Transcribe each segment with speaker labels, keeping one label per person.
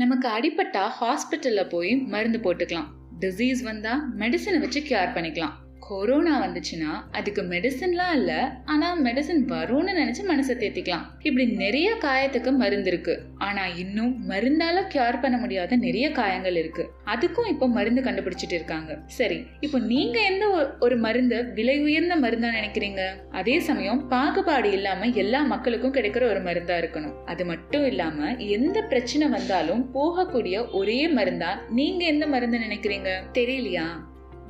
Speaker 1: நமக்கு அடிபட்டா ஹாஸ்பிட்டல்ல போய் மருந்து போட்டுக்கலாம். டிசீஸ் வந்தா மெடிசனை வச்சு கியூர் பண்ணிக்கலாம். கொரோனா வந்துச்சுன்னா அதுக்கு மெடிசன்லாம் இல்ல. ஆனா மெடிசன் வரும்னு நினைச்சு மனசை தேத்திக்கலாம். இப்படி நிறைய காயத்துக்கு மருந்து இருக்கு. ஆனா இன்னும் மருந்தால கியூர் பண்ண முடியாத நிறைய காயங்கள் இருக்கு. அதுக்கும் இப்போ மருந்து கண்டுபிடிச்சிட்டு இருக்காங்க. சரி இப்போ நீங்க எந்த ஒரு மருந்து விலை உயர்ந்த மருந்தா நினைக்கிறீங்க? அதே சமயம் பாகுபாடு இல்லாம எல்லா மக்களுக்கும் கிடைக்கிற ஒரு மருந்தா இருக்கணும். அது மட்டும் இல்லாம எந்த பிரச்சனை வந்தாலும் போகக்கூடிய ஒரே மருந்தா நீங்க எந்த மருந்து நினைக்கிறீங்க? தெரியலையா?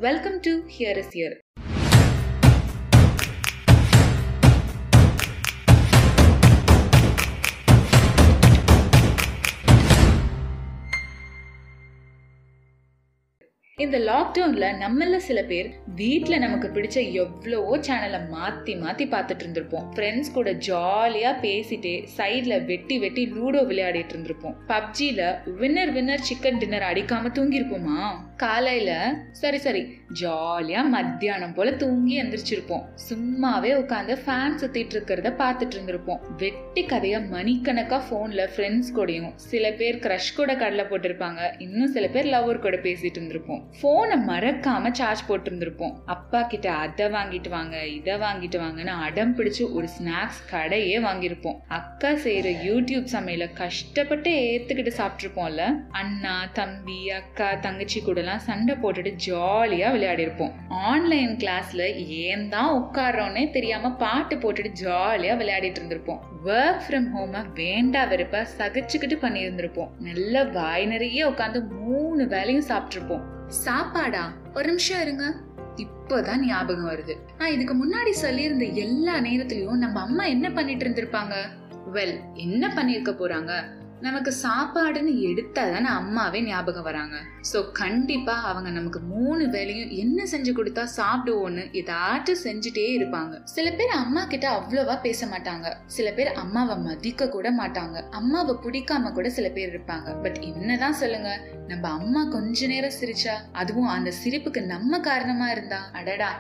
Speaker 1: Welcome to here is here இந்த லாக்டவுன்ல நம்மள சில பேர் வீட்டில் நமக்கு பிடிச்ச எவ்வளவோ சேனலை மாத்தி மாத்தி பார்த்துட்டு இருந்திருப்போம். ஃப்ரெண்ட்ஸ் கூட ஜாலியா பேசிட்டே சைட்ல வெட்டி வெட்டி லூடோ விளையாடிட்டு இருந்திருப்போம். பப்ஜில வின்னர் வின்னர் சிக்கன் டின்னர் அடிக்காம தூங்கியிருப்போமா? காலையில் சரி சரி ஜாலியாக மத்தியானம் போல் தூங்கி எந்திரிச்சிருப்போம். சும்மாவே உட்காந்து ஃபேன் சுற்றிட்டு இருக்கிறத பார்த்துட்டு இருந்திருப்போம். வெட்டி கதையாக மணிக்கணக்காக ஃபோனில் ஃப்ரெண்ட்ஸ் கூடயும் சில பேர் க்ரஷ் கூட கடலை போட்டிருப்பாங்க. இன்னும் சில பேர் லவ்வர் கூட பேசிட்டு இருந்திருப்போம். ஃபோனை மறக்காமல் சார்ஜ் போட்டிருந்திருப்போம். அப்பா கிட்ட அதை வாங்கிட்டு வாங்க இதை வாங்கிட்டு வாங்கன்னு அடம் பிடிச்சு ஒரு ஸ்நாக்ஸ் கடையே வாங்கியிருப்போம். அக்கா செய்கிற யூடியூப் சமையலை கஷ்டப்பட்டு ஏற்றுக்கிட்டு சாப்பிட்ருப்போம்ல அண்ணா தம்பி அக்கா தங்கச்சி கூட எல்லாம் சண்டை போட்டுட்டு ஜாலியா விளையாடி இருப்போம் ஆன்லைன் கிளாஸ்ல ஏன் தான் உட்கார்றோன்னே தெரியாம பாட்டு போட்டுட்டு ஜாலியா விளையாடிட்டு இருந்திருப்போம். ஒர்க் ஃப்ரம் ஹோம வேண்டா வெறுப்பா சகிச்சுக்கிட்டு பண்ணியிருந்திருப்போம். நல்ல வாய் நிறைய உட்காந்து மூணு வேலையும் சாப்பிட்ருப்போம் சாப்பாடா? ஒரு நிமிஷம் இருங்க. இப்போதான் ஞாபகம் வருது. நான் இதுக்கு முன்னாடி சொல்லியிருந்த எல்லா நேரத்திலயும் நம்ம அம்மா என்ன பண்ணிட்டு இருந்திருப்பாங்க? வெல் என்ன பண்ணிருக்க போறாங்க? நமக்கு சாப்பாடுன்னு எடுத்தா தானே அம்மாவே ஞாபகம் வராங்க. ஸோ கண்டிப்பா அவங்க நமக்கு மூணு வேலையும் என்ன செஞ்சு கொடுத்தா சாப்பிடுவோன்னு ஏதாச்சும் செஞ்சுட்டே இருப்பாங்க. சில பேர் அம்மா கிட்ட அவ்வளவா பேச மாட்டாங்க. சில பேர் அம்மாவை மதிக்க கூட மாட்டாங்க. அம்மாவை பிடிக்காம கூட சில பேர் இருப்பாங்க. பட் என்னதான் சொல்லுங்க நம்ம அம்மா கொஞ்ச நேரம் சிரிச்சா அதுவும் அந்த சிரிப்புக்கு நம்ம காரணமா இருந்தா. அடடா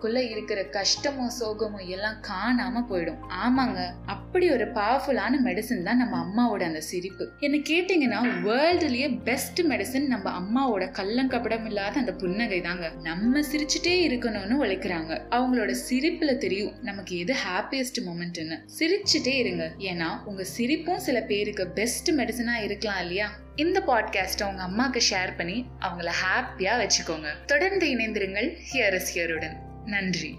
Speaker 1: நமக்குள்ள இருக்கிற கஷ்டமும் சோகமும் எல்லாம் காணாம போயிடும். ஆமாங்க. அப்படி ஒரு பவர்ஃபுல்லான மெடிசன் தான் நம்ம அம்மாவோட அந்த சிரிப்பு. என்ன கேட்டீங்கன்னா வேர்ல்டுலயே பெஸ்ட் மெடிசன் நம்ம அம்மாவோட கள்ளங்கப்படம் இல்லாத அந்த புன்னகை தாங்க. நம்ம சிரிச்சுட்டே இருக்கணும்னு உழைக்கிறாங்க. அவங்களோட சிரிப்புல தெரியும் நமக்கு எது ஹாப்பியஸ்ட் மூமெண்ட்னு சிரிச்சுட்டே இருங்க. ஏன்னா உங்க சிரிப்பும் சில பேருக்கு பெஸ்ட் மெடிசனா இருக்கலாம் இல்லையா? இந்த பாட்காஸ்ட்டை உங்க அம்மாக்கு ஷேர் பண்ணி அவங்கள ஹாப்பியா வச்சுக்கோங்க. தொடர்ந்து இணைந்திருங்கள். ஹியர் இஸ் ஹியருடன் நன்றி.